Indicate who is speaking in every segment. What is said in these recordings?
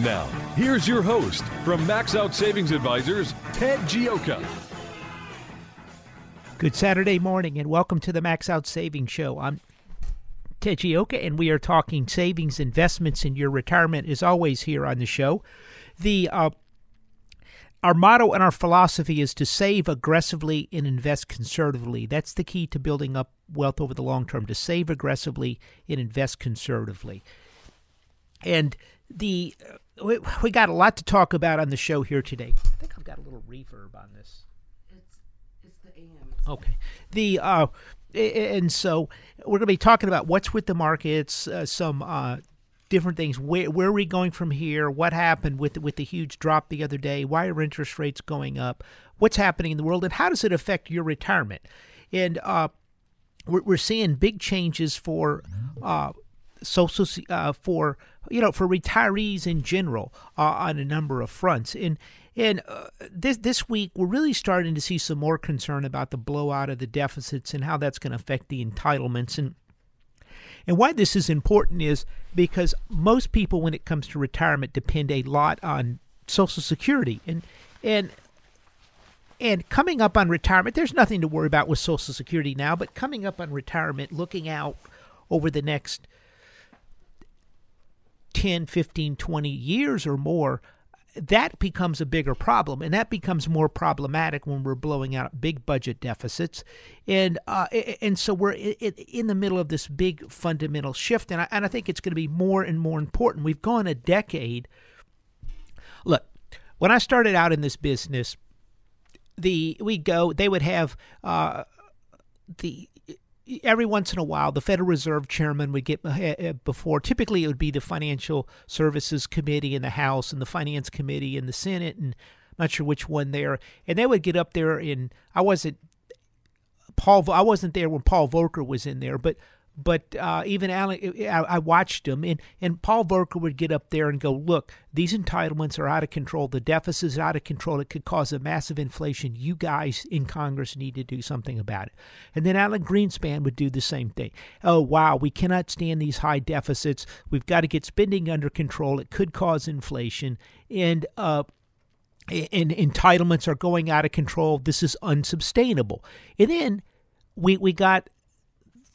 Speaker 1: Now, here's your host from Max Out Savings Advisors, Ted Gioka.
Speaker 2: Good Saturday morning and welcome to the Max Out Savings Show. I'm Ted Gioka and we are talking savings, investments, and your retirement is always here on the show. The uh, our motto and our philosophy is to save aggressively and invest conservatively. That's the key to building up wealth over the long term, to save aggressively and invest conservatively. And the we, we got a lot to talk about on the show here today. I think I've got a little reverb on this.
Speaker 3: It's it's the AM.
Speaker 2: Okay. The uh, and so we're going to be talking about what's with the markets, uh, some uh, different things. Where where are we going from here? What happened with with the huge drop the other day? Why are interest rates going up? What's happening in the world, and how does it affect your retirement? And uh, we're, we're seeing big changes for uh, social uh, for you know for retirees in general uh, on a number of fronts. And and uh, this this week we're really starting to see some more concern about the blowout of the deficits and how that's going to affect the entitlements. And and why this is important is because most people when it comes to retirement depend a lot on social security. And and and coming up on retirement there's nothing to worry about with social security now but coming up on retirement looking out over the next 10, 15, 20 years or more, that becomes a bigger problem, and that becomes more problematic when we're blowing out big budget deficits, and uh, and so we're in the middle of this big fundamental shift, and I, and I think it's going to be more and more important. We've gone a decade. Look, when I started out in this business, the we go they would have uh, the every once in a while, the Federal Reserve chairman would get uh, before. Typically, it would be the Financial Services Committee in the House and the Finance Committee in the Senate, and I'm not sure which one there. And they would get up there, and I wasn't Paul. I wasn't there when Paul Volcker was in there, but but uh, even Alan, I watched him, and, and Paul Volcker would get up there and go, Look, these entitlements are out of control. The deficit is out of control. It could cause a massive inflation. You guys in Congress need to do something about it. And then Alan Greenspan would do the same thing. Oh, wow, we cannot stand these high deficits. We've got to get spending under control. It could cause inflation. And, uh, and entitlements are going out of control. This is unsustainable. And then we, we got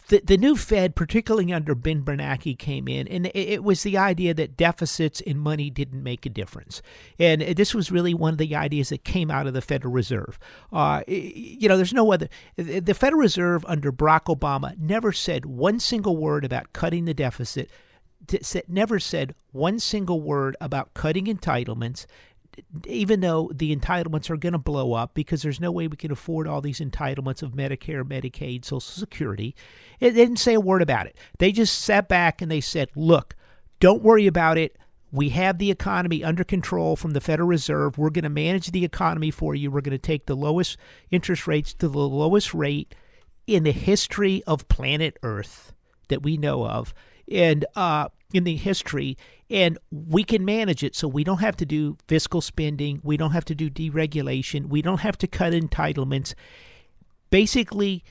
Speaker 2: the, the new Fed, particularly under Ben Bernanke, came in, and it, it, was the idea that deficits in money didn't make a difference. And this was really one of the ideas that came out of the Federal Reserve. Uh, you know, there's no other. The Federal Reserve under Barack Obama never said one single word about cutting the deficit. Never said one single word about cutting entitlements even though the entitlements are going to blow up because there's no way we can afford all these entitlements of Medicare, Medicaid, Social Security, it, they didn't say a word about it. They just sat back and they said, look, don't worry about it. We have the economy under control from the Federal Reserve. We're going to manage the economy for you. We're going to take the lowest interest rates to the lowest rate in the history of planet Earth that we know of. And uh, in the history, and we can manage it so we don't have to do fiscal spending, we don't have to do deregulation, we don't have to cut entitlements. Basically,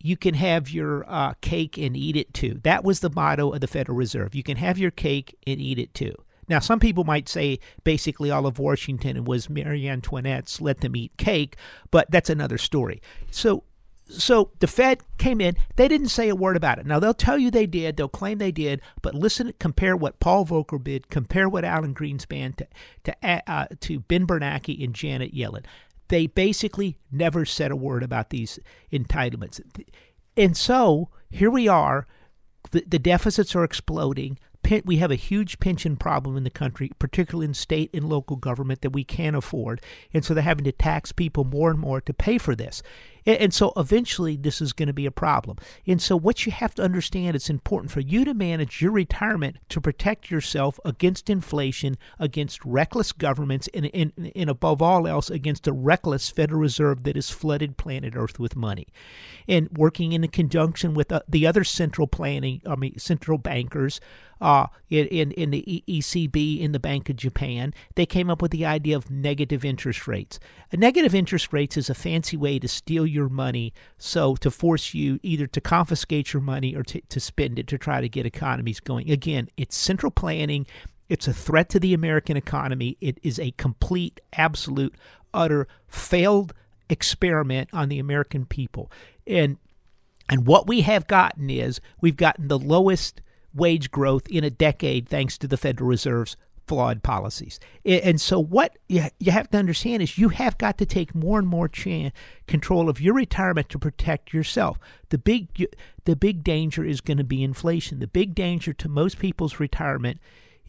Speaker 2: you can have your uh, cake and eat it too. That was the motto of the Federal Reserve. You can have your cake and eat it too. Now, some people might say basically all of Washington was Marie Antoinette's let them eat cake, but that's another story. So so the Fed came in. They didn't say a word about it. Now they'll tell you they did. They'll claim they did. But listen, compare what Paul Volcker did. Compare what Alan Greenspan to to uh, to Ben Bernanke and Janet Yellen. They basically never said a word about these entitlements. And so here we are. The, the deficits are exploding we have a huge pension problem in the country, particularly in state and local government, that we can't afford. And so they're having to tax people more and more to pay for this. And, and so eventually this is going to be a problem. And so what you have to understand, it's important for you to manage your retirement to protect yourself against inflation, against reckless governments, and, and, and above all else, against a reckless Federal Reserve that has flooded planet Earth with money. And working in conjunction with uh, the other central planning, I mean, central bankers, uh, in, in the ECB, in the Bank of Japan, they came up with the idea of negative interest rates. A negative interest rates is a fancy way to steal your money, so to force you either to confiscate your money or to, to spend it to try to get economies going. Again, it's central planning. It's a threat to the American economy. It is a complete, absolute, utter failed experiment on the American people. And and what we have gotten is we've gotten the lowest wage growth in a decade thanks to the Federal Reserve's flawed policies. And so, what you have to understand is you have got to take more and more control of your retirement to protect yourself. The big, the big danger is going to be inflation. The big danger to most people's retirement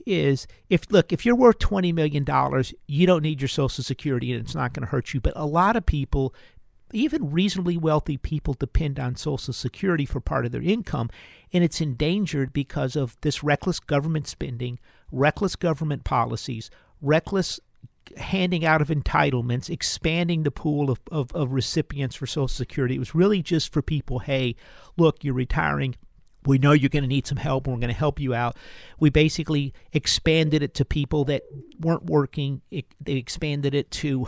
Speaker 2: is if look if you're worth 20 million dollars you don't need your social security and it's not going to hurt you but a lot of people even reasonably wealthy people depend on Social Security for part of their income, and it's endangered because of this reckless government spending, reckless government policies, reckless handing out of entitlements, expanding the pool of, of, of recipients for Social Security. It was really just for people hey, look, you're retiring. We know you're going to need some help, and we're going to help you out. We basically expanded it to people that weren't working. It, they expanded it to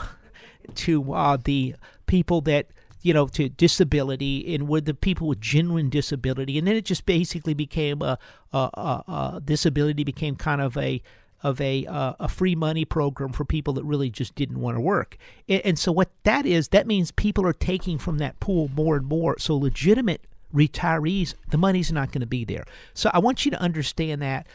Speaker 2: to uh, the people that you know to disability and with the people with genuine disability and then it just basically became a, a, a, a disability became kind of a of a uh, a free money program for people that really just didn't want to work. And, and, so what that is, that means people are taking from that pool more and more. So legitimate retirees, the money's not going to be there. So I want you to understand that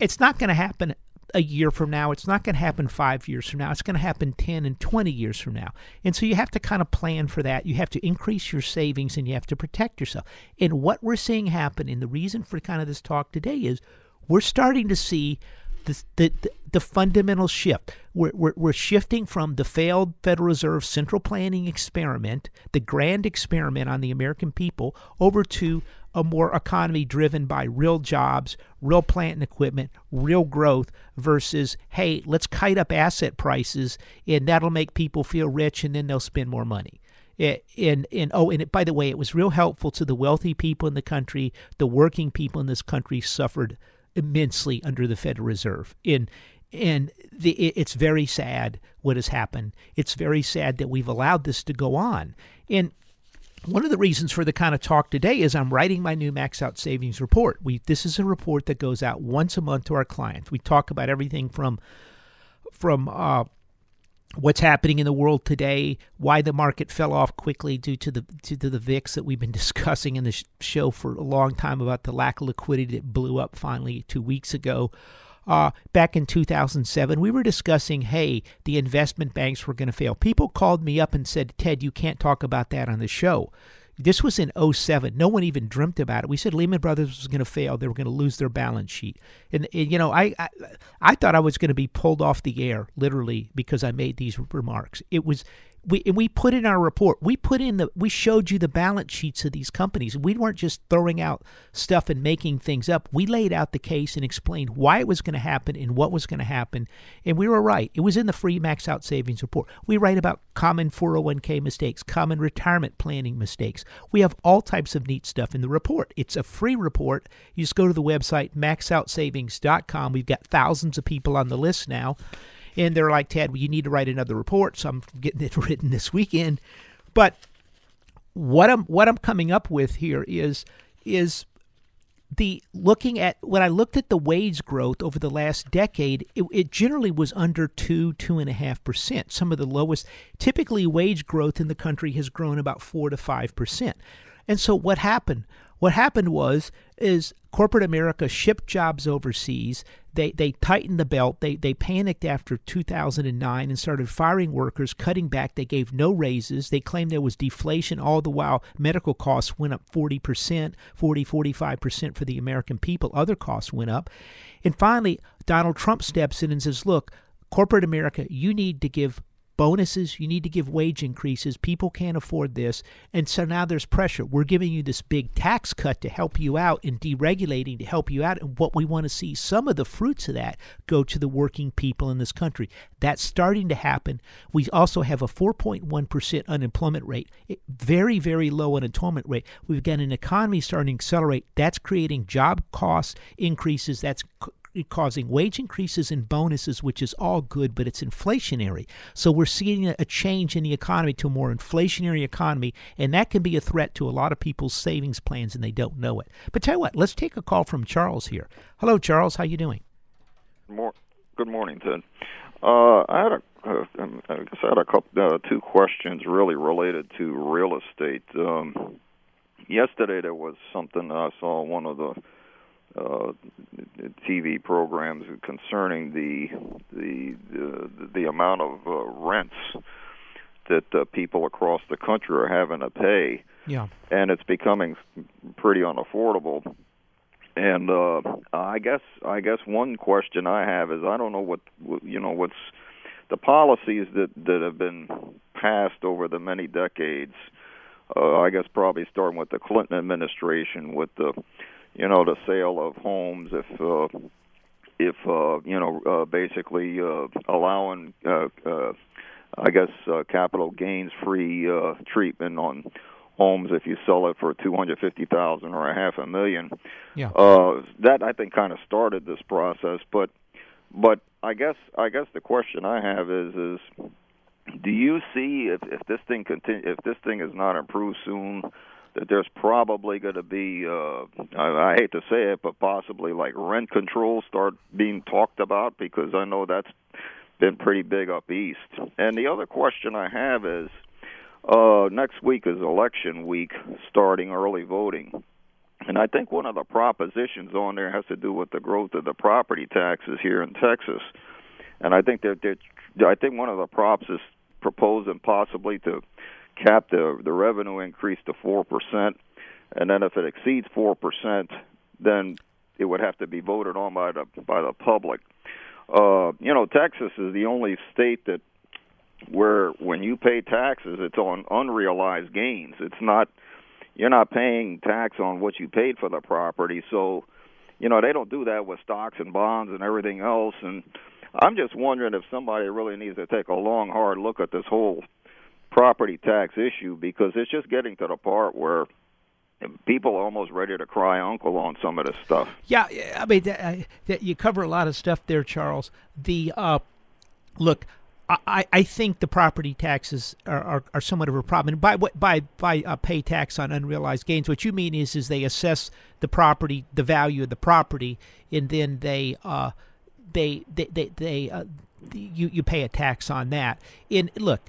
Speaker 2: it's not going to happen a year from now. It's not going to happen five years from now. It's going to happen 10 and 20 years from now. And so you have to kind of plan for that. You have to increase your savings and you have to protect yourself. And what we're seeing happen, and the reason for kind of this talk today is we're starting to see the, the, the fundamental shift. We're, we're, we're shifting from the failed Federal Reserve central planning experiment, the grand experiment on the American people, over to a more economy driven by real jobs, real plant and equipment, real growth versus, hey, let's kite up asset prices and that'll make people feel rich and then they'll spend more money. Eh, and, and oh, and it, by the way, it was real helpful to the wealthy people in the country. The working people in this country suffered immensely under the Federal Reserve. In and the, it's very sad what has happened. It's very sad that we've allowed this to go on. And one of the reasons for the kind of talk today is I'm writing my new Max Out Savings report. We this is a report that goes out once a month to our clients. We talk about everything from from uh, what's happening in the world today, why the market fell off quickly due to the due to the VIX that we've been discussing in the show for a long time about the lack of liquidity that blew up finally two weeks ago. Uh, back in 2007, we were discussing, hey, the investment banks were going to fail. People called me up and said, Ted, you can't talk about that on the show. This was in 07. No one even dreamt about it. We said Lehman Brothers was going to fail. They were going to lose their balance sheet. And, and you know, I, I, I thought I was going to be pulled off the air, literally, because I made these remarks. It was we and we put in our report. We put in the we showed you the balance sheets of these companies. We weren't just throwing out stuff and making things up. We laid out the case and explained why it was going to happen and what was going to happen and we were right. It was in the free max out savings report. We write about common 401k mistakes common retirement planning mistakes. We have all types of neat stuff in the report. It's a free report. You just go to the website maxoutsavings.com we've got thousands of people on the list now and they're like, Ted, well, you need to write another report. So I'm getting it written this weekend. But what I'm what I'm coming up with here is is the looking at when I looked at the wage growth over the last decade, it, it, generally was under two, two and a half percent. Some of the lowest. Typically, wage growth in the country has grown about four to five percent. And so, what happened? What happened was is corporate America shipped jobs overseas. They they tightened the belt. They they panicked after 2009 and started firing workers, cutting back. They gave no raises. They claimed there was deflation all the while medical costs went up 40%, 40 45% for the American people. Other costs went up. And finally, Donald Trump steps in and says, "Look, corporate America, you need to give bonuses, you need to give wage increases. People can't afford this. And so now there's pressure. We're giving you this big tax cut to help you out and deregulating to help you out. And what we want to see some of the fruits of that go to the working people in this country. That's starting to happen. We also have a 4.1% unemployment rate, eh, very, very low unemployment rate. We've got an economy starting to accelerate. That's creating job cost increases. That's causing wage increases and bonuses, which is all good, but it's inflationary. So we're seeing a change in the economy to a more inflationary economy, and that can be a threat to a lot of people's savings plans, and they don't know it. But tell you what, let's take a call from Charles here. Hello, Charles. How you doing?
Speaker 4: Good morning, Ted. Uh, I had a, uh, I guess I had a couple, uh, two questions really related to real estate. Um, yesterday there was something I saw one of the uh, TV programs concerning the the the, the amount of uh, rents that uh, people across the country are having to pay.
Speaker 2: Yeah.
Speaker 4: And it's becoming pretty unaffordable. And uh I guess I guess one question I have is I don't know what you know what's the policies that that have been passed over the many decades. Uh, I guess probably starting with the Clinton administration with the you know, the sale of homes if uh, if uh, you know uh, basically uh, allowing uh, uh, I guess uh, capital gains free uh, treatment on homes if you sell it for two hundred fifty thousand or a half a million.
Speaker 2: Yeah.
Speaker 4: Uh, that I think kind of started this process, but but I guess I guess the question I have is is do you see if if this thing continue if this thing is not improved soon that there's probably going to be uh I, I hate to say it but possibly like rent control start being talked about because I know that's been pretty big up east. And the other question I have is uh next week is election week starting early voting. And I think one of the propositions on there has to do with the growth of the property taxes here in Texas. And I think that I think one of the props is proposing possibly to cap the the revenue increase to four percent, and then if it exceeds four percent, then it would have to be voted on by the by the public. Uh, you know, Texas is the only state that where when you pay taxes, it's on unrealized gains. It's not you're not paying tax on what you paid for the property. So, you know, they don't do that with stocks and bonds and everything else. And I'm just wondering if somebody really needs to take a long, hard look at this whole property tax issue because it's just getting to the part where people are almost ready to cry uncle on some of this stuff.
Speaker 2: Yeah, I mean, that, that you cover a lot of stuff there, Charles. The uh, look. I, I think the property taxes are, are, are somewhat of a problem. And by by by uh, pay tax on unrealized gains, what you mean is is they assess the property, the value of the property, and then they uh, they they they, they uh, you you pay a tax on that. And look,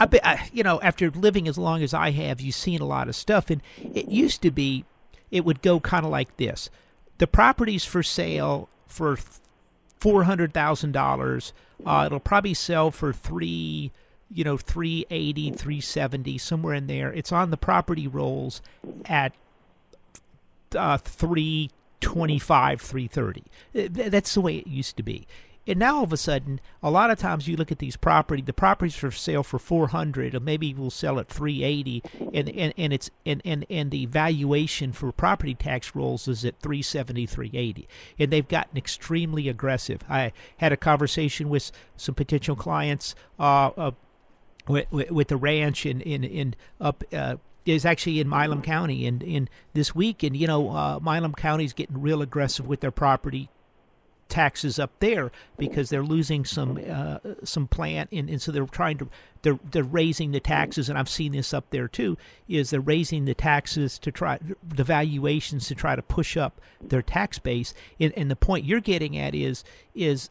Speaker 2: I, be, I, you know, after living as long as I have, you've seen a lot of stuff, and it used to be, it would go kind of like this: the property's for sale for four hundred thousand uh, dollars. It'll probably sell for three, you know, three eighty, three seventy, somewhere in there. It's on the property rolls at uh, three twenty-five, three thirty. That's the way it used to be. And now all of a sudden, a lot of times you look at these property, the properties for sale for 400 or maybe we'll sell at 380 and, and, and it's and, and, and the valuation for property tax rolls is at 370, 380. And they've gotten extremely aggressive. I had a conversation with some potential clients uh, uh, with, with the ranch in, in, in up uh, is actually in Milam County and in this week and you know uh, Milam County is getting real aggressive with their property taxes up there because they're losing some uh, some plant and, and so they're trying to they're they're raising the taxes and I've seen this up there too is they're raising the taxes to try the valuations to try to push up their tax base. And, and the point you're getting at is is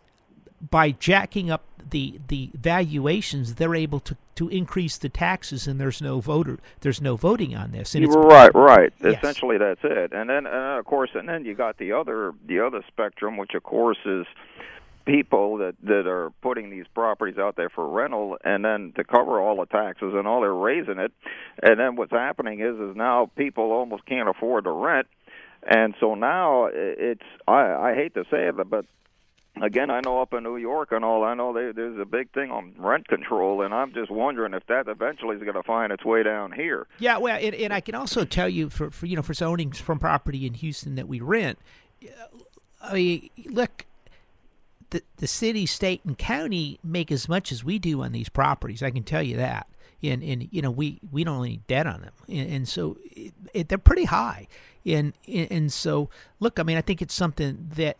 Speaker 2: by jacking up the the valuations, they're able to, to increase the taxes, and there's no voter, there's no voting on this. And
Speaker 4: right, right. Yes. Essentially, that's it. And then, uh, of course, and then you got the other the other spectrum, which of course is people that that are putting these properties out there for rental, and then to cover all the taxes and all, they're raising it. And then what's happening is is now people almost can't afford to rent. And so now it's I, I hate to say it, but again, I know up in New York and all, I know they, there's a big thing on rent control, and I'm just wondering if that eventually is going to find its way down here.
Speaker 2: Yeah, well, and, and I can also tell you for, for you know for zoning from property in Houston that we rent, uh, I mean, look, the the city, state, and county make as much as we do on these properties. I can tell you that. And, and you know we, we don't any debt on them, and, and so it, it, they're pretty high, and and so look, I mean I think it's something that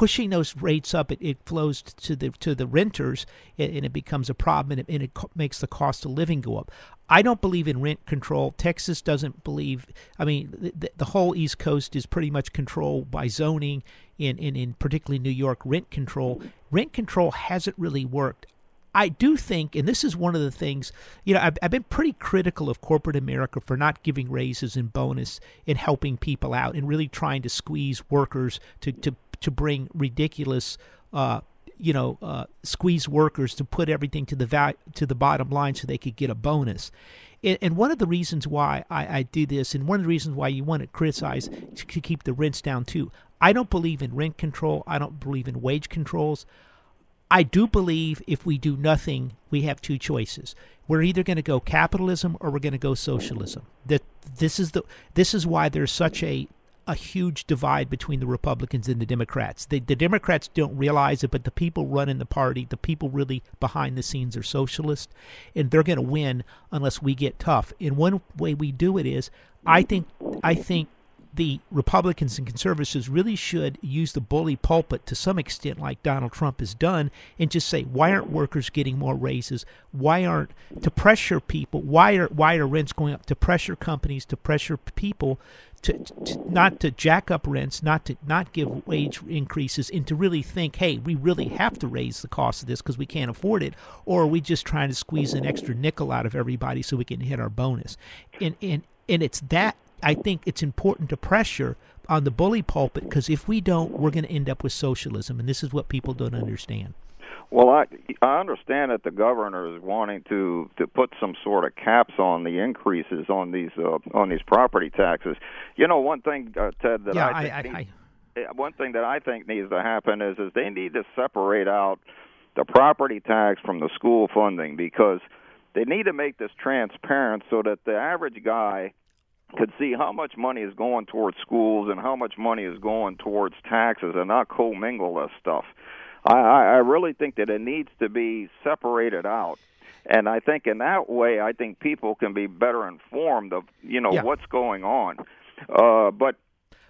Speaker 2: pushing those rates up, it, it flows to the to the renters, and, and it becomes a problem, and it, and it makes the cost of living go up. I don't believe in rent control. Texas doesn't believe. I mean, the, the whole East Coast is pretty much controlled by zoning, in, in, in particularly New York, rent control. Rent control hasn't really worked. I do think, and this is one of the things, you know, I've, I've been pretty critical of corporate America for not giving raises and bonus and helping people out and really trying to squeeze workers to, to, to bring ridiculous, uh, you know, uh, squeeze workers to put everything to the val- to the bottom line so they could get a bonus. And, and one of the reasons why I, I do this, and one of the reasons why you want to criticize to keep the rents down too, I don't believe in rent control. I don't believe in wage controls. I do believe if we do nothing, we have two choices. We're either going to go capitalism or we're going to go socialism. That this is the this is why there's such a a huge divide between the Republicans and the Democrats. The, the Democrats don't realize it, but the people running the party, the people really behind the scenes are socialists, and they're going to win unless we get tough. And one way we do it is, I think, I think the Republicans and conservatives really should use the bully pulpit to some extent, like Donald Trump has done, and just say, why aren't workers getting more raises? Why aren't to pressure people? Why are why are rents going up? To pressure companies, to pressure people, to, to not to jack up rents, not to not give wage increases, and to really think, hey, we really have to raise the cost of this because we can't afford it, or are we just trying to squeeze an extra nickel out of everybody so we can hit our bonus? And and and it's that I think it's important to pressure on the bully pulpit because if we don't, we're going to end up with socialism, and this is what people don't understand.
Speaker 4: Well, I I understand that the governor is wanting to to put some sort of caps on the increases on these uh, on these property taxes. You know, one thing, uh, Ted, that
Speaker 2: yeah,
Speaker 4: I,
Speaker 2: I,
Speaker 4: think
Speaker 2: I,
Speaker 4: needs, one thing that I think needs to happen is is they need to separate out the property tax from the school funding because they need to make this transparent so that the average guy could see how much money is going towards schools and how much money is going towards taxes and not commingle this stuff. I, I really think that it needs to be separated out. And I think in that way, I think people can be better informed of you know
Speaker 2: Yeah.
Speaker 4: what's going on. Uh, but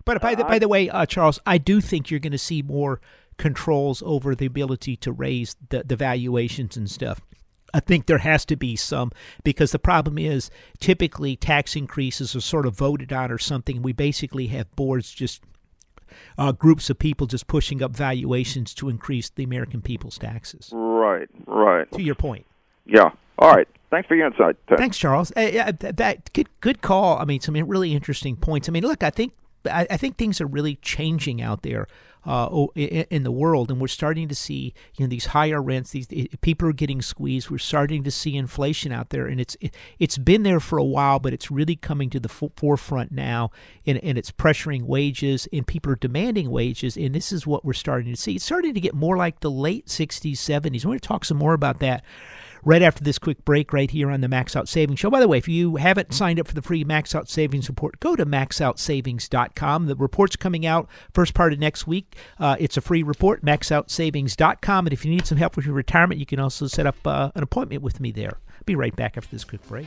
Speaker 2: But by the,
Speaker 4: I-
Speaker 2: by the way, uh, Charles, I do think you're going to see more controls over the ability to raise the, the valuations and stuff. I think there has to be some because the problem is typically tax increases are sort of voted on or something. We basically have boards just uh, groups of people just pushing up valuations to increase the American people's taxes.
Speaker 4: right, right,
Speaker 2: To your point.
Speaker 4: yeah. All right. Thanks for your insight. Ted.
Speaker 2: Thanks, Charles. Uh, yeah, that, that good good call. I mean, some really interesting points. I mean, look, I think I, I think things are really changing out there uh, in the world, and we're starting to see you know these higher rents. These people are getting squeezed. We're starting to see inflation out there, and it's it, it's been there for a while, but it's really coming to the fo- forefront now, and, and it's pressuring wages, and people are demanding wages, and this is what we're starting to see. It's starting to get more like the late '60s, '70s. We're going to talk some more about that right after this quick break right here on the Max Out Savings Show. By the way, if you haven't signed up for the free Max Out Savings report, go to maxoutsavings.com. The report's coming out first part of next week. Uh, it's a free report, maxoutsavings.com. And if you need some help with your retirement, you can also set up uh, an appointment with me there. Be right back after this quick break.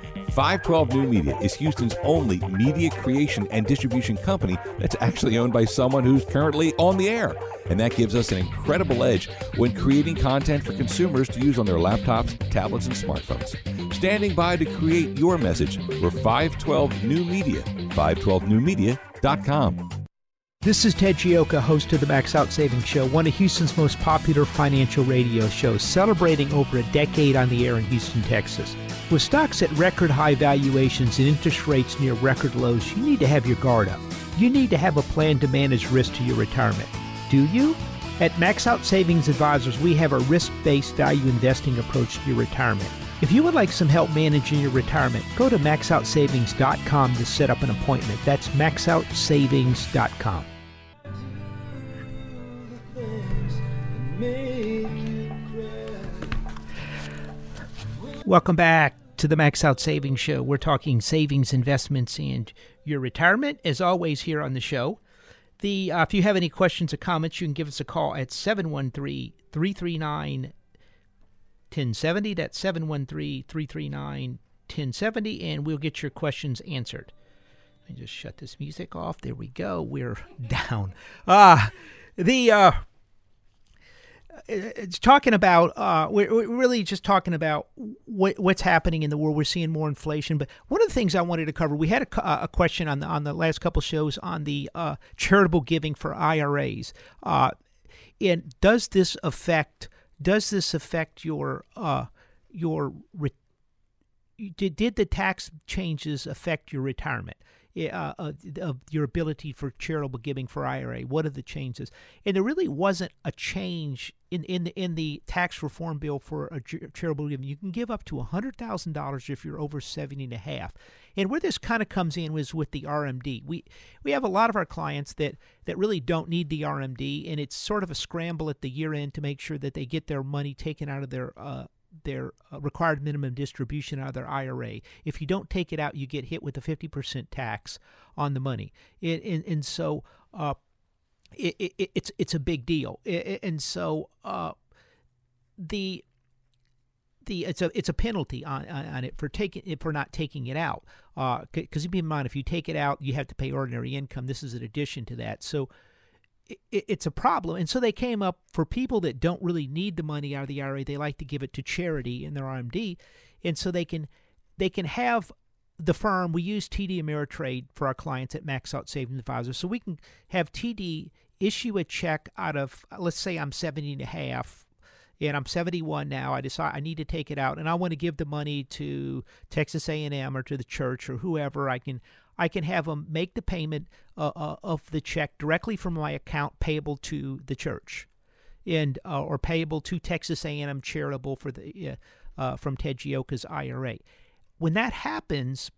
Speaker 5: 512 New Media is Houston's only media creation and distribution company that's actually owned by someone who's currently on the air. And that gives us an incredible edge when creating content for consumers to use on their laptops, tablets, and smartphones. Standing by to create your message, we're 512 New Media, 512newmedia.com.
Speaker 2: This is Ted Gioka, host of the Max Out Savings Show, one of Houston's most popular financial radio shows, celebrating over a decade on the air in Houston, Texas. With stocks at record high valuations and interest rates near record lows, you need to have your guard up. You need to have a plan to manage risk to your retirement. Do you? At Max Out Savings Advisors, we have a risk based value investing approach to your retirement. If you would like some help managing your retirement, go to maxoutsavings.com to set up an appointment. That's maxoutsavings.com. Welcome back to the Max Out Savings Show. We're talking savings, investments, and your retirement. As always, here on the show, the uh, if you have any questions or comments, you can give us a call at 713 339 1070. That's 713 339 1070, and we'll get your questions answered. Let me just shut this music off. There we go. We're down. Ah, uh, the uh, it's talking about uh, we're, really just talking about what, what's happening in the world. We're seeing more inflation, but one of the things I wanted to cover, we had a, a question on the on the last couple shows on the uh, charitable giving for IRAs. Uh, and does this affect does this affect your uh, your re- did did the tax changes affect your retirement? Uh, of, of, your ability for charitable giving for IRA. What are the changes? And there really wasn't a change in in the in the tax reform bill for a charitable giving. You can give up to hundred thousand dollars if you're over seventy and a half. And where this kind of comes in was with the RMD. We we have a lot of our clients that that really don't need the RMD, and it's sort of a scramble at the year end to make sure that they get their money taken out of their uh, their uh, required minimum distribution out of their IRA. If you don't take it out, you get hit with a 50% tax on the money. It, and, and so uh, it, it, it's it's a big deal. and so uh, the the it's a it's a penalty on, on, it for taking for not taking it out. Because uh, keep in mind, if you take it out, you have to pay ordinary income. This is an addition to that. So it, it's a problem. And so they came up for people that don't really need the money out of the IRA. They like to give it to charity in their RMD, and so they can they can have the firm. We use TD Ameritrade for our clients at Max Out Savings Advisor. so we can have TD issue a check out of let's say I'm 70 and a half and I'm 71 now. I decide I need to take it out, and I want to give the money to Texas A&M or to the church or whoever. I can I can have them make the payment uh, uh, of the check directly from my account payable to the church, and uh, or payable to Texas A&M charitable for the uh, from Ted Gioka's IRA. When that happens,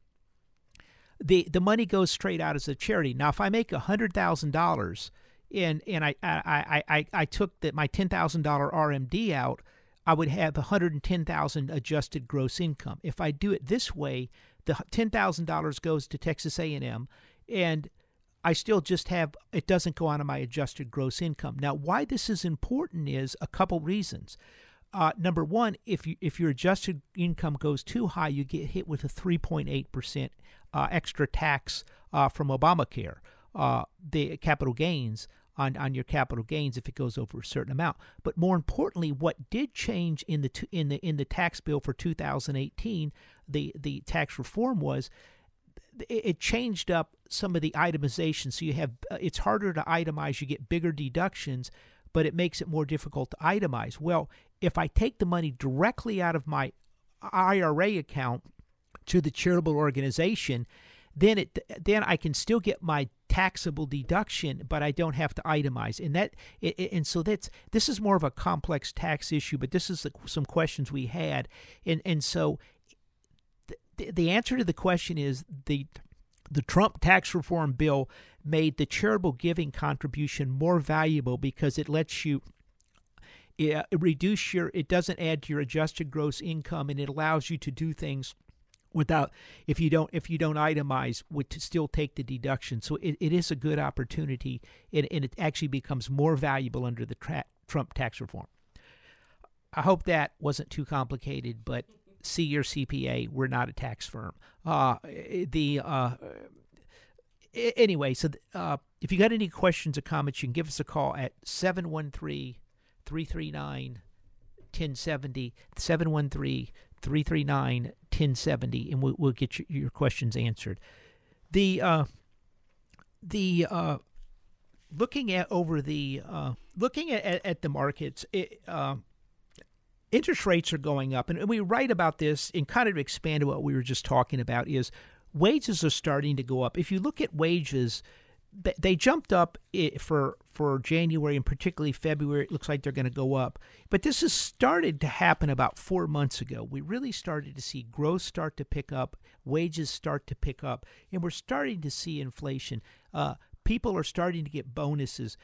Speaker 2: the the money goes straight out as a charity. Now, if I make hundred thousand dollars and and I I, I, I took that my ten thousand dollar RMD out, I would have one hundred and ten thousand adjusted gross income. If I do it this way, the ten thousand dollars goes to Texas A and I still just have it doesn't go out of my adjusted gross income. Now, why this is important is a couple reasons. Uh, number one, if you if your adjusted income goes too high, you get hit with a 3.8 percent uh, extra tax uh, from Obamacare, uh, the capital gains on, on your capital gains if it goes over a certain amount. But more importantly, what did change in the in the in the tax bill for 2018, the the tax reform was it changed up some of the itemization. So you have uh, it's harder to itemize. You get bigger deductions, but it makes it more difficult to itemize. Well, if I take the money directly out of my IRA account to the charitable organization, then it then I can still get my taxable deduction, but I don't have to itemize. And that and so that's this is more of a complex tax issue, but this is the, some questions we had, and and so the, answer to the question is the the Trump tax reform bill made the charitable giving contribution more valuable because it lets you it reduce your it doesn't add to your adjusted gross income and it allows you to do things without if you don't if you don't itemize would to still take the deduction. So it, it is a good opportunity and, and it actually becomes more valuable under the tra- trump tax reform. I hope that wasn't too complicated but see your cpa we're not a tax firm. Uh, the uh, anyway so uh, if you got any questions or comments you can give us a call at 713 339 1070 713 339 1070 and we'll, we'll get your, your, questions answered. The uh, the uh, looking at over the uh, looking at, at the markets it, uh, interest rates are going up and we write about this and kind of expand what we were just talking about is wages are starting to go up if you look at wages they jumped up for for January and particularly February. It looks like they're going to go up, but this has started to happen about four months ago. We really started to see growth start to pick up, wages start to pick up, and we're starting to see inflation. Uh, people are starting to get bonuses.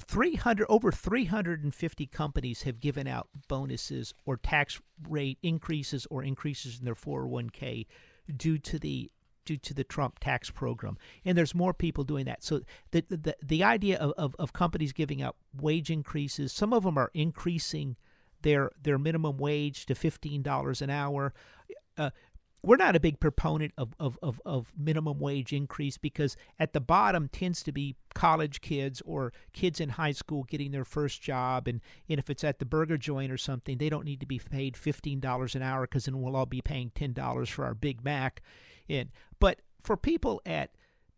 Speaker 2: 300 over 350 companies have given out bonuses or tax rate increases or increases in their 401k due to the due to the Trump tax program. And there's more people doing that. So the the, the idea of, of, of companies giving out wage increases, some of them are increasing their their minimum wage to fifteen dollars an hour. Uh, we're not a big proponent of, of, of, of, minimum wage increase because at the bottom tends to be college kids or kids in high school getting their first job and, and if it's at the burger joint or something they don't need to be paid $15 an hour because then we'll all be paying $10 for our big mac in. But for people at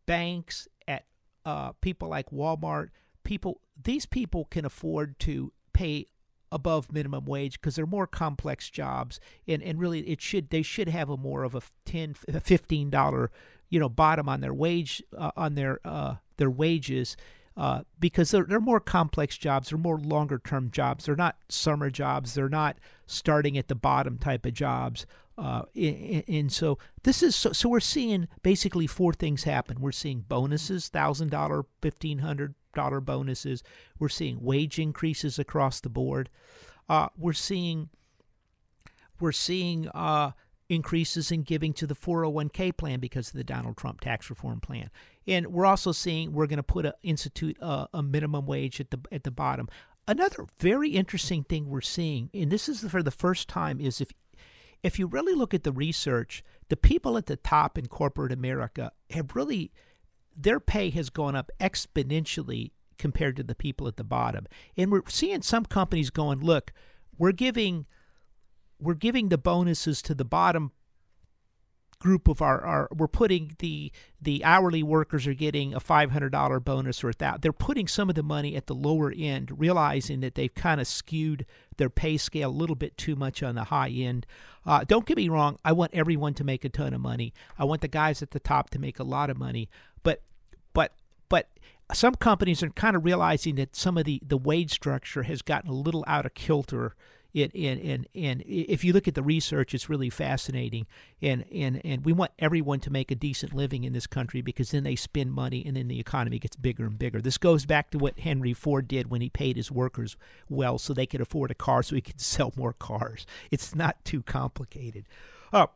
Speaker 2: banks, at uh, people like Walmart, people these people can afford to pay above minimum wage because they're more complex jobs and, and really it should they should have a more of a 10 15 dollar you know bottom on their wage uh, on their uh, their wages uh, because they're, they're more complex jobs they're more longer term jobs they're not summer jobs they're not starting at the bottom type of jobs uh, and, so this is so, so we're seeing basically four things happen. We're seeing bonuses, thousand dollar, fifteen hundred dollar bonuses. We're seeing wage increases across the board. Uh, we're seeing we're seeing uh, increases in giving to the 401k plan because of the Donald Trump tax reform plan. And we're also seeing we're going to put a institute a, a minimum wage at the at the bottom. Another very interesting thing we're seeing, and this is for the first time, is if if you really look at the research, the people at the top in corporate America have really, their pay has gone up exponentially compared to the people at the bottom. And we're seeing some companies going, look, we're giving we're giving the bonuses to the bottom group of our, our we're putting the the hourly workers are getting a $500 bonus or that they're putting some of the money at the lower end realizing that they've kind of skewed their pay scale a little bit too much on the high end. Uh, don't get me wrong i want everyone to make a ton of money. I want the guys at the top to make a lot of money but some companies are kind of realizing that some of the the wage structure has gotten a little out of kilter it, and, and, and if you look at the research, it's really fascinating. And, and, and we want everyone to make a decent living in this country because then they spend money and then the economy gets bigger and bigger. This goes back to what Henry Ford did when he paid his workers well so they could afford a car so he could sell more cars. It's not too complicated. Uh,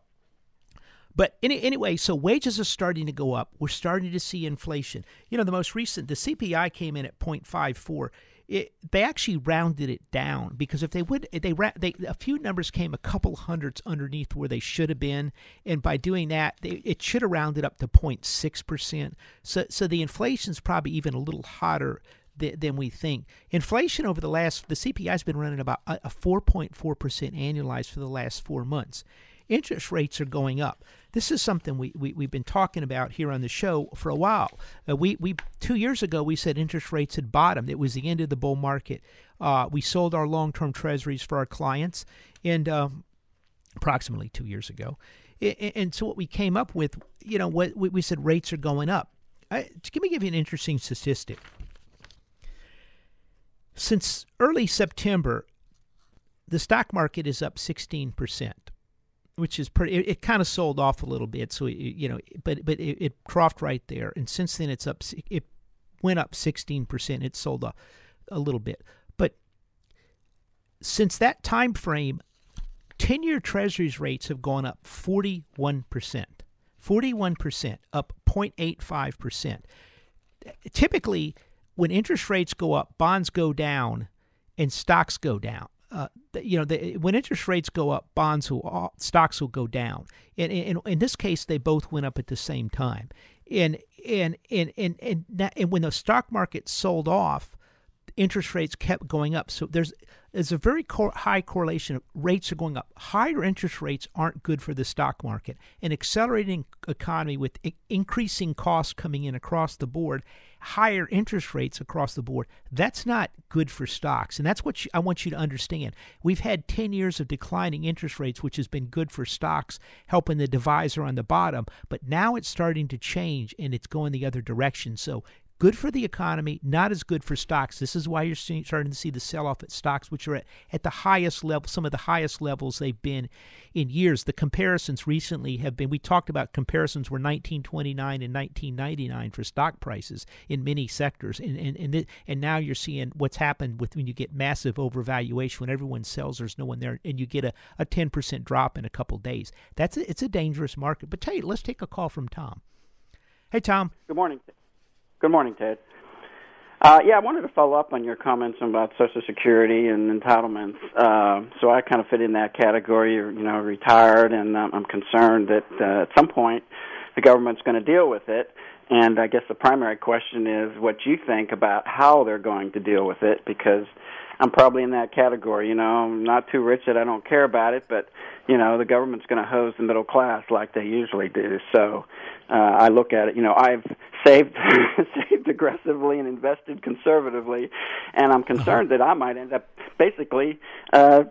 Speaker 2: but any, anyway, so wages are starting to go up. We're starting to see inflation. You know, the most recent, the CPI came in at 0.54 it, they actually rounded it down because if they would, they, they a few numbers came a couple hundreds underneath where they should have been, and by doing that, they, it should have rounded up to 0.6 percent. So, so the inflation's probably even a little hotter than we think. Inflation over the last, the CPI has been running about a 4.4% annualized for the last four months. Interest rates are going up. This is something we, we, we've been talking about here on the show for a while. Uh, we, we Two years ago, we said interest rates had bottomed. It was the end of the bull market. Uh, we sold our long term treasuries for our clients, and uh, approximately two years ago. and so what we came up with, you know, what we said rates are going up. Let me give you an interesting statistic. Since early September, the stock market is up 16%, which is pretty, it, it kind of sold off a little bit. So, you know, but, but it, it crossed right there. And since then, it's up, it went up 16%. It sold off a little bit. But since that time frame, 10 year treasuries rates have gone up 41%. 41%, up 0.85%. Typically, when interest rates go up, bonds go down and stocks go down. Uh, you know, the, when interest rates go up, bonds will uh, stocks will go down. And, and, in this case, they both went up at the same time. And and and and and, and, and when the stock market sold off, interest rates kept going up. So there's there's a very co- high correlation. Rates are going up. Higher interest rates aren't good for the stock market. An accelerating economy with I- increasing costs coming in across the board, higher interest rates across the board, that's not good for stocks. And that's what you, I want you to understand. We've had 10 years of declining interest rates, which has been good for stocks, helping the divisor on the bottom. But now it's starting to change and it's going the other direction. So good for the economy, not as good for stocks. This is why you're seeing, starting to see the sell off at stocks, which are at, at the highest level, some of the highest levels they've been in years. The comparisons recently have been, we talked about comparisons were 1929 and 1999 for stock prices in many sectors. And, and, and, and now you're seeing what's happened with when you get massive overvaluation, when everyone sells, there's no one there, and you get a, a 10% drop in a couple days. That's a, It's a dangerous market. But tell you, let's take a call from Tom. Hey, Tom.
Speaker 6: Good morning. Good morning, Ted. Uh, yeah, I wanted to follow up on your comments about Social Security and entitlements. Uh, so I kind of fit in that category. You know, retired, and um, I'm concerned that uh, at some point the government's going to deal with it. And I guess the primary question is what you think about how they're going to deal with it, because I'm probably in that category. You know, I'm not too rich that I don't care about it, but you know, the government's going to hose the middle class like they usually do. So uh, I look at it. You know, I've saved saved aggressively and invested conservatively, and I'm concerned uh-huh. that I might end up basically. Uh,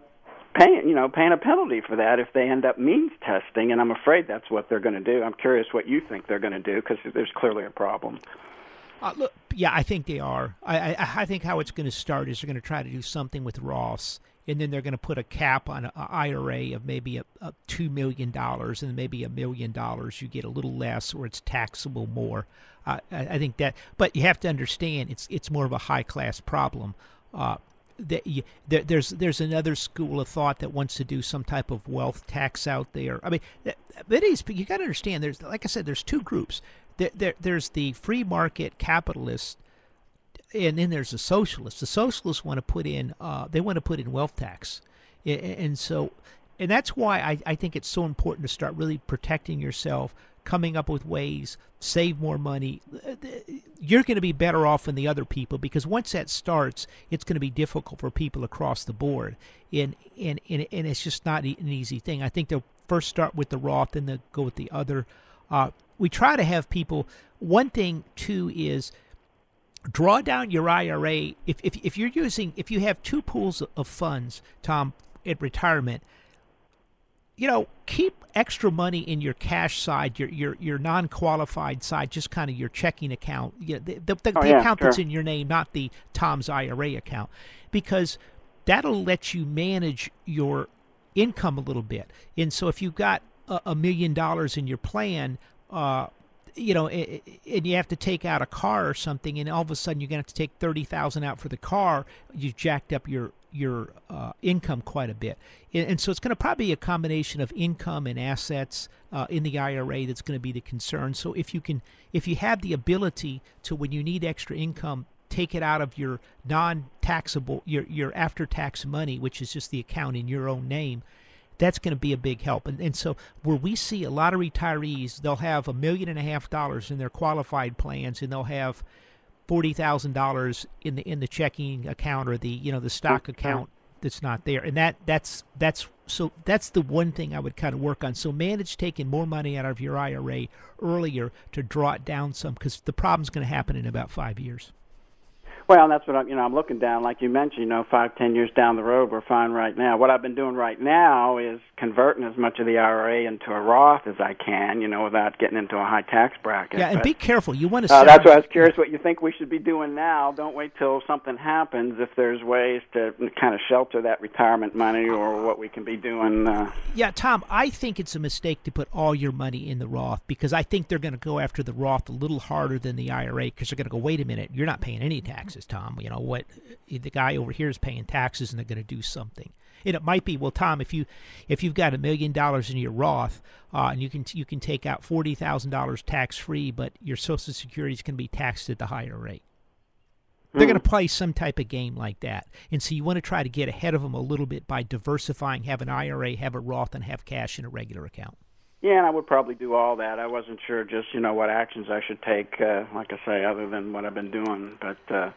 Speaker 6: paying you know paying a penalty for that if they end up means testing and i'm afraid that's what they're going to do i'm curious what you think they're going to do because there's clearly a problem
Speaker 2: uh, look, yeah, I think they are. I, I, I think how it's going to start is they're going to try to do something with Roth, and then they're going to put a cap on an IRA of maybe a, a two million dollars, and maybe a million dollars you get a little less, or it's taxable more. Uh, I, I, think that, but you have to understand it's it's more of a high class problem. Uh, that you, there, there's there's another school of thought that wants to do some type of wealth tax out there. I mean, it is. You got to understand. There's like I said, there's two groups. There, there, there's the free market capitalists and then there's the socialists. The socialists want to put in uh, they want to put in wealth tax, and so and that's why I, I think it's so important to start really protecting yourself, coming up with ways, save more money. You're going to be better off than the other people because once that starts, it's going to be difficult for people across the board, and and and, and it's just not an easy thing. I think they'll first start with the Roth, then they'll go with the other. Uh, we try to have people. One thing too is draw down your IRA. If, if, if you're using, if you have two pools of funds, Tom, at retirement, you know, keep extra money in your cash side, your your your non-qualified side, just kind of your checking account, you know, the, the, the, oh, yeah, account sure. that's in your name, not the Tom's IRA account, because that'll let you manage your income a little bit. And so, if you've got a, a million dollars in your plan, uh, you know, and you have to take out a car or something, and all of a sudden you're going to have to take thirty thousand out for the car. You've jacked up your your uh, income quite a bit, and, and so it's going to probably be a combination of income and assets uh, in the IRA that's going to be the concern. So if you can, if you have the ability to, when you need extra income, take it out of your non-taxable, your your after-tax money, which is just the account in your own name that's going to be a big help. And, and so where we see a lot of retirees, they'll have a million and a half dollars in their qualified plans, and they'll have forty thousand dollars in the in the checking account or the you know the stock account that's not there. And that that's that's so that's the one thing I would kind of work on. So manage taking more money out of your IRA earlier to draw it down some because the problem's going to happen in about five years.
Speaker 6: Well, and that's what I'm. You know, I'm looking down, like you mentioned. You know, five, ten years down the road, we're fine right now. What I've been doing right now is converting as much of the IRA into a Roth as I can. You know, without getting into a high tax bracket.
Speaker 2: Yeah, and
Speaker 6: but,
Speaker 2: be careful. You want to.
Speaker 6: Uh, that's why I was curious what you think we should be doing now. Don't wait till something happens. If there's ways to kind of shelter that retirement money, or what we can be doing. Uh,
Speaker 2: yeah, Tom, I think it's a mistake to put all your money in the Roth because I think they're going to go after the Roth a little harder than the IRA because they're going to go, wait a minute, you're not paying any taxes, Tom. You know what? The guy over here is paying taxes, and they're going to do something. And it might be, well, Tom, if you if you've got a million dollars in your Roth, uh, and you can you can take out forty thousand dollars tax free, but your Social Security is going to be taxed at the higher rate. They're going to play some type of game like that. And so you want to try to get ahead of them a little bit by diversifying, have an IRA, have a Roth, and have cash in a regular account.
Speaker 6: Yeah, and I would probably do all that. I wasn't sure just, you know, what actions I should take, uh, like I say, other than what I've been doing. But uh,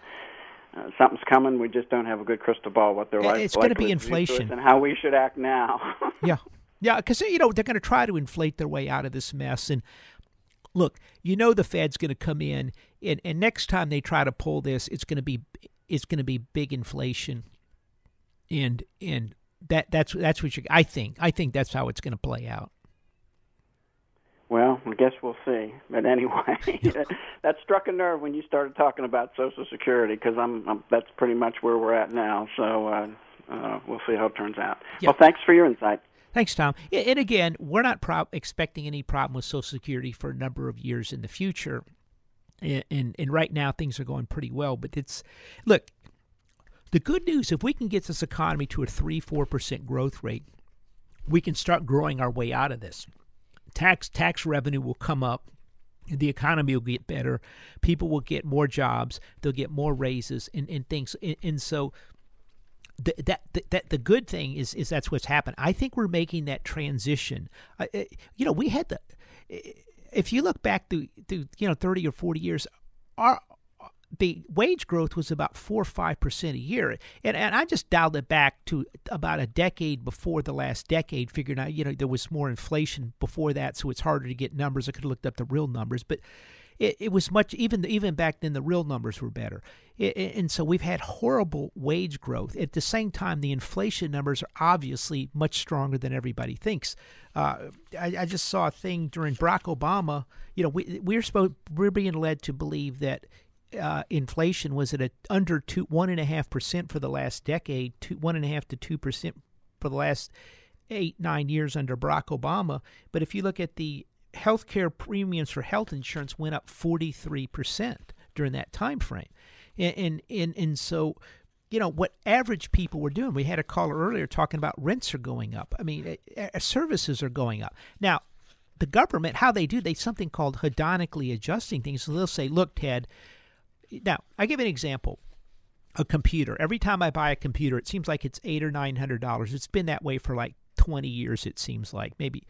Speaker 6: uh, something's coming. We just don't have a good crystal ball what they're like.
Speaker 2: It's going to be inflation.
Speaker 6: And how we should act now.
Speaker 2: yeah. Yeah, because, you know, they're going to try to inflate their way out of this mess. And look, you know the Fed's going to come in, and, and next time they try to pull this, it's going to be it's going to be big inflation, and and that that's that's what you, I think. I think that's how it's going to play out.
Speaker 6: Well, I guess we'll see. But anyway, that struck a nerve when you started talking about Social Security because I'm, I'm that's pretty much where we're at now. So uh, uh, we'll see how it turns out. Well, thanks for your insight.
Speaker 2: Thanks, Tom. And again, we're not pro- expecting any problem with Social Security for a number of years in the future. And, and, and right now things are going pretty well. But it's look, the good news if we can get this economy to a three four percent growth rate, we can start growing our way out of this. Tax tax revenue will come up. The economy will get better. People will get more jobs. They'll get more raises and, and things. And, and so the, that, that that the good thing is is that's what's happened. I think we're making that transition. Uh, you know, we had the if you look back through through you know thirty or forty years, our the wage growth was about four or five percent a year, and and I just dialed it back to about a decade before the last decade, figuring out you know there was more inflation before that, so it's harder to get numbers. I could have looked up the real numbers, but it, it was much even even back then the real numbers were better. It, and so we've had horrible wage growth. At the same time the inflation numbers are obviously much stronger than everybody thinks. Uh, I, I, just saw a thing during barack obama you know we, we're supposed we're being led to believe that uh, inflation was at a under two one and a half percent for the last decade two one and a half to two percent for the last eight nine years under barack obama but if you look at the healthcare premiums for health insurance went up 43% during that time frame. And, and, and, and so, you know, what average people were doing, we had a caller earlier talking about rents are going up. I mean, uh, services are going up. Now, the government, how they do, they something called hedonically adjusting things. So they'll say, look, Ted, now I give an example. A computer. Every time I buy a computer, it seems like it's eight or nine hundred dollars. It's been that way for like twenty years. It seems like maybe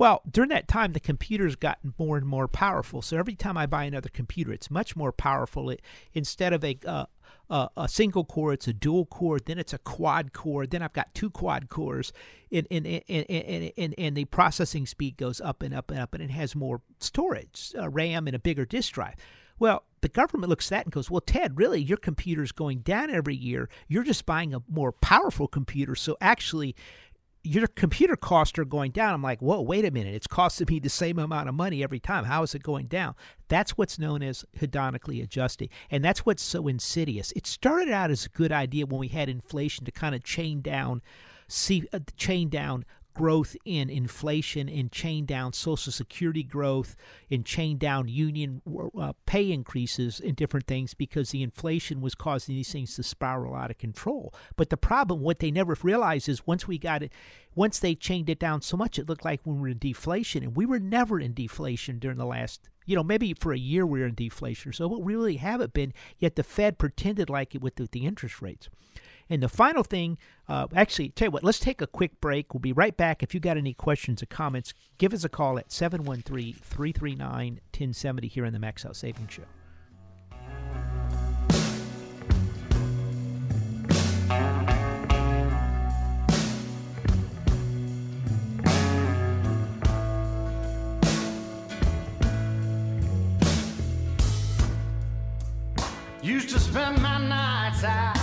Speaker 2: well, during that time, the computer's gotten more and more powerful. So every time I buy another computer, it's much more powerful. It, instead of a uh, uh, a single core, it's a dual core. Then it's a quad core. Then I've got two quad cores, and and and and, and, and the processing speed goes up and up and up, and it has more storage, uh, RAM, and a bigger disk drive. Well, the government looks at that and goes, Well, Ted, really, your computer's going down every year. You're just buying a more powerful computer. So actually, your computer costs are going down. I'm like, whoa, wait a minute. It's costing me the same amount of money every time. How is it going down? That's what's known as hedonically adjusting. And that's what's so insidious. It started out as a good idea when we had inflation to kind of chain down, see, uh, chain down growth in inflation and chain down Social Security growth and chain down union uh, pay increases and different things because the inflation was causing these things to spiral out of control. But the problem, what they never realized is once we got it, once they chained it down so much, it looked like we were in deflation, and we were never in deflation during the last. You know, maybe for a year we were in deflation or so, but we really haven't been. Yet the Fed pretended like it with the, the interest rates. And the final thing, uh, actually, tell you what, let's take a quick break. We'll be right back. If you got any questions or comments, give us a call at 713 339 1070 here on the Max Out Savings Show.
Speaker 7: Used to spend my nights out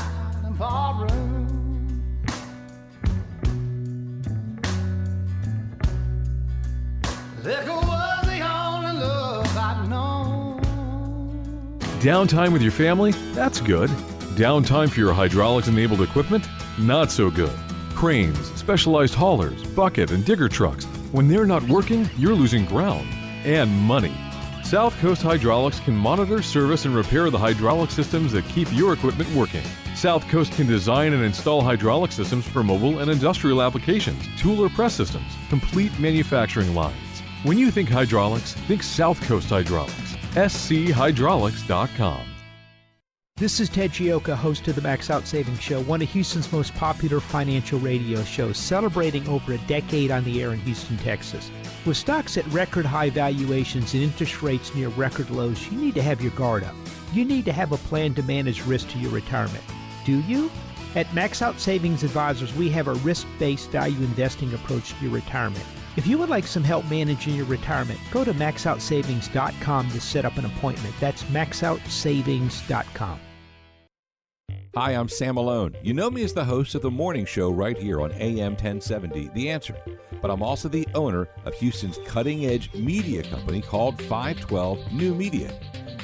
Speaker 1: Downtime with your family? That's good. Downtime for your hydraulics enabled equipment? Not so good. Cranes, specialized haulers, bucket, and digger trucks. When they're not working, you're losing ground and money. South Coast Hydraulics can monitor, service, and repair the hydraulic systems that keep your equipment working. South Coast can design and install hydraulic systems for mobile and industrial applications, tool or press systems, complete manufacturing lines. When you think hydraulics, think South Coast Hydraulics. schydraulics.com.
Speaker 2: This is Ted Gioka, host of the Max Out Savings Show, one of Houston's most popular financial radio shows, celebrating over a decade on the air in Houston, Texas. With stocks at record high valuations and interest rates near record lows, you need to have your guard up. You need to have a plan to manage risk to your retirement. Do you? At Max Out Savings Advisors, we have a risk based value investing approach to your retirement. If you would like some help managing your retirement, go to maxoutsavings.com to set up an appointment. That's maxoutsavings.com.
Speaker 5: Hi, I'm Sam Malone. You know me as the host of the morning show right here on AM 1070, The Answer. But I'm also the owner of Houston's cutting edge media company called 512 New Media.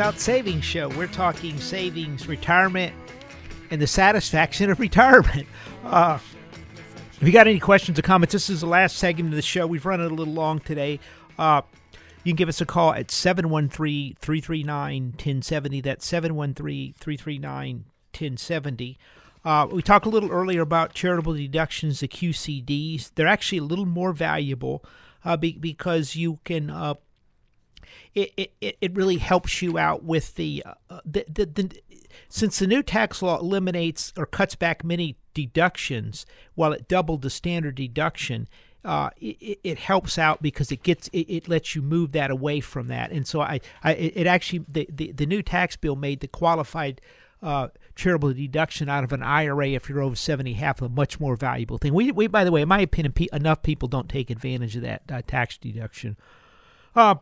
Speaker 2: Out Savings Show. We're talking savings, retirement, and the satisfaction of retirement. Uh, if you got any questions or comments, this is the last segment of the show. We've run it a little long today. Uh, you can give us a call at 713 339 1070. That's 713 339 1070. Uh, we talked a little earlier about charitable deductions, the QCDs. They're actually a little more valuable uh, be- because you can uh, it, it, it really helps you out with the, uh, the, the, the since the new tax law eliminates or cuts back many deductions while it doubled the standard deduction uh, it, it helps out because it gets it, it lets you move that away from that. And so I, I it actually the, the, the new tax bill made the qualified uh, charitable deduction out of an IRA if you're over 70 half a much more valuable thing. We, we by the way in my opinion enough people don't take advantage of that uh, tax deduction. Uh,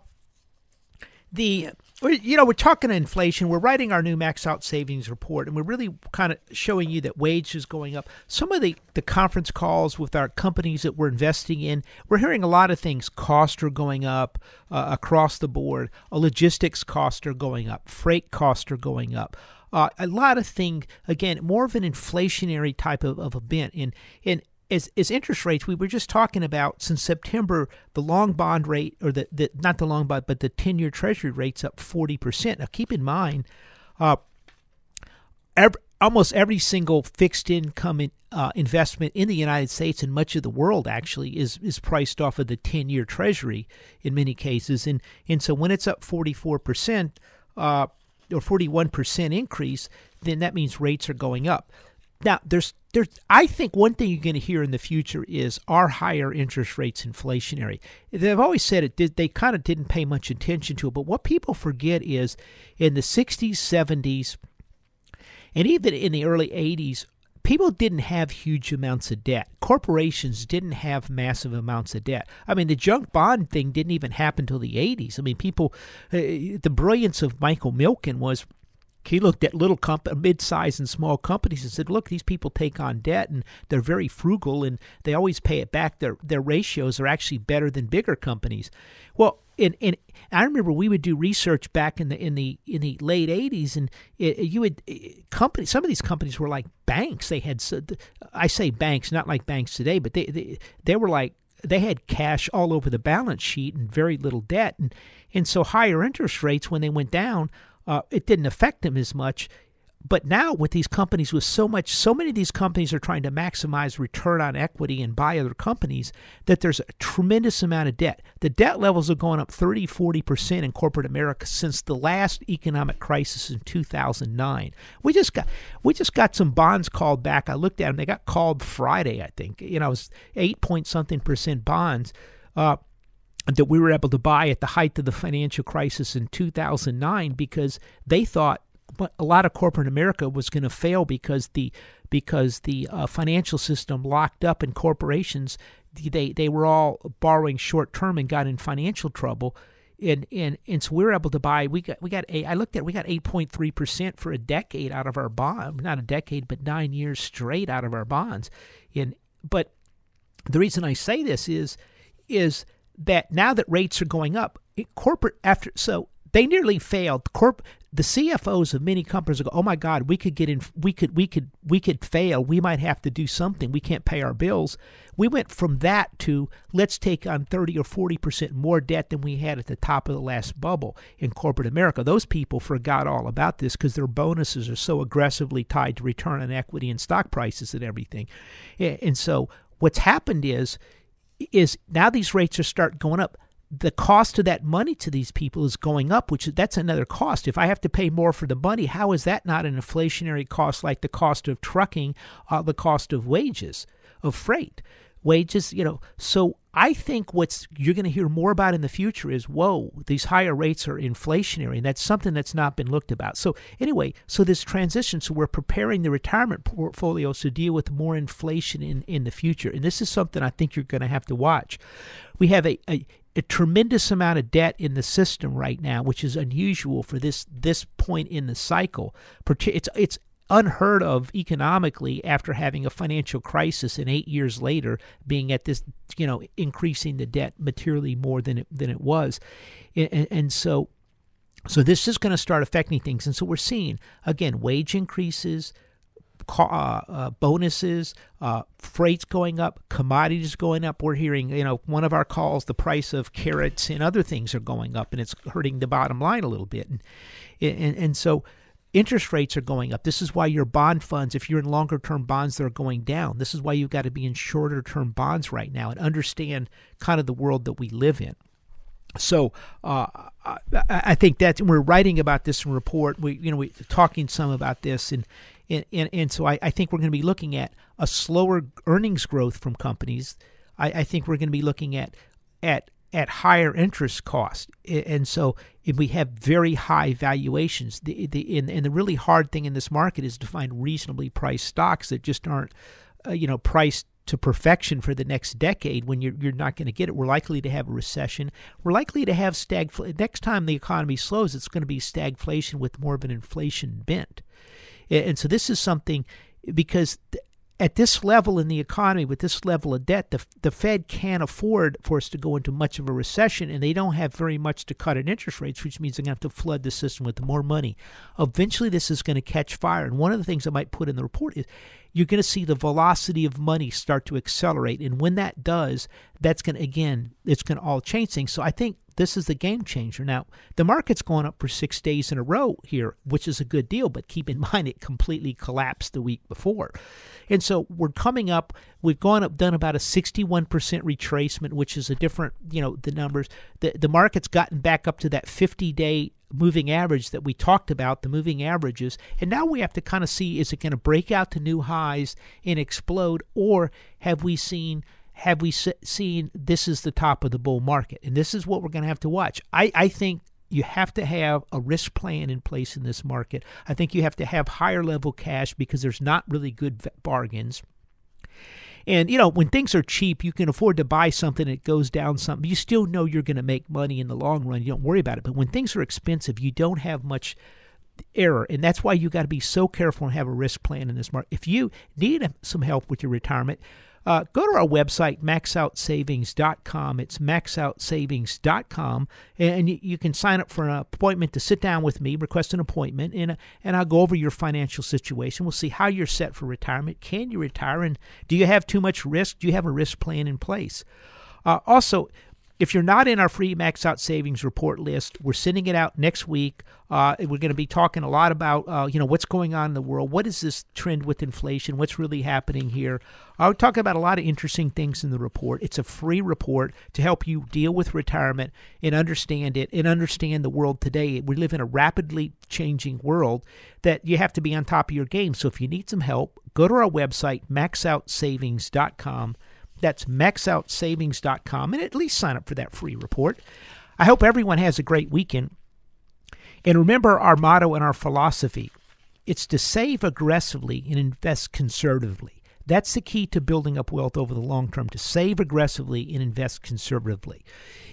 Speaker 2: the you know we're talking inflation. We're writing our new max out savings report and we're really kind of showing you that wage is going up. Some of the the conference calls with our companies that we're investing in we're hearing a lot of things. Costs are going up uh, across the board. Uh, logistics costs are going up. Freight costs are going up. Uh, a lot of things again more of an inflationary type of, of event. And and as, as interest rates, we were just talking about since September, the long bond rate, or the, the not the long bond, but the 10 year treasury rate's up 40%. Now, keep in mind, uh, every, almost every single fixed income in, uh, investment in the United States and much of the world actually is, is priced off of the 10 year treasury in many cases. And, and so when it's up 44%, uh, or 41% increase, then that means rates are going up. Now, there's there's I think one thing you're going to hear in the future is are higher interest rates inflationary? They've always said it they kind of didn't pay much attention to it, but what people forget is in the 60s, 70s, and even in the early 80s, people didn't have huge amounts of debt. Corporations didn't have massive amounts of debt. I mean, the junk bond thing didn't even happen until the 80s. I mean, people, uh, the brilliance of Michael Milken was he looked at little comp- mid-sized and small companies and said, "Look, these people take on debt and they're very frugal and they always pay it back. Their their ratios are actually better than bigger companies." Well, in, in I remember we would do research back in the in the in the late '80s, and it, you would company. Some of these companies were like banks. They had I say banks, not like banks today, but they they, they were like they had cash all over the balance sheet and very little debt, and and so higher interest rates when they went down uh, it didn't affect them as much. But now with these companies, with so much, so many of these companies are trying to maximize return on equity and buy other companies that there's a tremendous amount of debt. The debt levels are going up 30, 40% in corporate America since the last economic crisis in 2009. We just got, we just got some bonds called back. I looked at them. They got called Friday, I think. You know, it was eight point something percent bonds. Uh, that we were able to buy at the height of the financial crisis in 2009 because they thought a lot of corporate America was going to fail because the because the uh, financial system locked up in corporations they they were all borrowing short term and got in financial trouble. And and and so we were able to buy we got we got a I looked at we got 8.3 percent for a decade out of our bond not a decade but nine years straight out of our bonds. And but the reason I say this is is that now that rates are going up, corporate after so they nearly failed. Corp the CFOs of many companies go, "Oh my God, we could get in. We could. We could. We could fail. We might have to do something. We can't pay our bills." We went from that to let's take on thirty or forty percent more debt than we had at the top of the last bubble in corporate America. Those people forgot all about this because their bonuses are so aggressively tied to return on equity and stock prices and everything. And so what's happened is is now these rates are start going up. The cost of that money to these people is going up which that's another cost. If i have to pay more for the money how is that not an inflationary cost like the cost of trucking uh, the cost of wages of freight? Wages you know so i think what's you're going to hear more about in the future is whoa these higher rates are inflationary and that's something that's not been looked about. So anyway so this transition so we're preparing the retirement portfolios to deal with more inflation in in the future. And this is something i think you're going to have to watch. We have a, a a tremendous amount of debt in the system right now, which is unusual for this this point in the cycle. It's it's unheard of economically after having a financial crisis and eight years later being at this you know increasing the debt materially more than it than it was and, and so so this is going to start affecting things and so we're seeing again wage increases uh, uh, bonuses, uh, freights going up, commodities going up. We're hearing, you know, one of our calls, the price of carrots and other things are going up, and it's hurting the bottom line a little bit. And and, and so interest rates are going up. This is why your bond funds, if you're in longer term bonds, they're going down. This is why you've got to be in shorter term bonds right now and understand kind of the world that we live in. So uh, I, think that we're writing about this in report. We you know we're talking some about this and and and, and so I, I think we're going to be looking at a slower earnings growth from companies. I, I think we're going to be looking at at at higher interest cost. And so if we have very high valuations, the, the, and, and the really hard thing in this market is to find reasonably priced stocks that just aren't, uh, you know, priced to perfection for the next decade when you're, you're not going to get it. We're likely to have a recession. We're likely to have stagflation. Next time the economy slows, it's going to be stagflation with more of an inflation bent. And so this is something because at this level in the economy, with this level of debt, the, the Fed can't afford for us to go into much of a recession, and they don't have very much to cut in interest rates, which means they're going to have to flood the system with more money. Eventually, this is going to catch fire. And one of the things I might put in the report is you're going to see the velocity of money start to accelerate. And when that does, that's going to, again, it's going to all change things. So I think this is the game changer. Now, the market's going up for six days in a row here, which is a good deal, but keep in mind it completely collapsed the week before. And so we're coming up, we've gone up, done about a 61% retracement, which is a different, you know, the numbers. The, the market's gotten back up to that 50 day moving average that we talked about, the moving averages. And now we have to kind of see is it going to break out to new highs and explode, or have we seen have we seen this is the top of the bull market? And this is what we're going to have to watch. I, I think you have to have a risk plan in place in this market. I think you have to have higher level cash because there's not really good bargains. And you know, when things are cheap, you can afford to buy something that goes down something. You still know you're going to make money in the long run. You don't worry about it. But when things are expensive, you don't have much error, and that's why you got to be so careful and have a risk plan in this market. If you need some help with your retirement, uh, go to our website, maxoutsavings.com. It's maxoutsavings.com, and you, you, can sign up for an appointment to sit down with me, request an appointment, and, and I'll go over your financial situation. We'll see how you're set for retirement. Can you retire? And do you have too much risk? Do you have a risk plan in place? Uh, also, if you're not in our free Max Out Savings Report list, we're sending it out next week. Uh, we're going to be talking a lot about, uh, you know, what's going on in the world. What is this trend with inflation? What's really happening here? I'll talk about a lot of interesting things in the report. It's a free report to help you deal with retirement and understand it and understand the world today. We live in a rapidly changing world that you have to be on top of your game. So if you need some help, go to our website, maxoutsavings.com that's maxoutsavings.com and at least sign up for that free report. I hope everyone has a great weekend. And remember our motto and our philosophy it's to save aggressively and invest conservatively. That's the key to building up wealth over the long term to save aggressively and invest conservatively.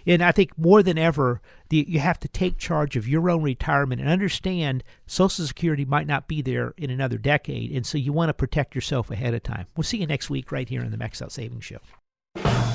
Speaker 2: And I think more than ever, the, you have to take charge of your own retirement and understand Social Security might not be there in another decade. And so you want to protect yourself ahead of time. We'll see you next week right here on the Max Out Savings Show.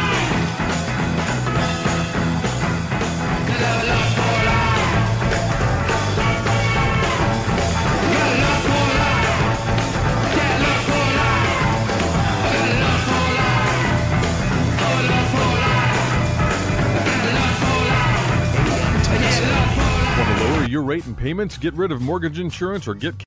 Speaker 1: Your rate and payments, get rid of mortgage insurance, or get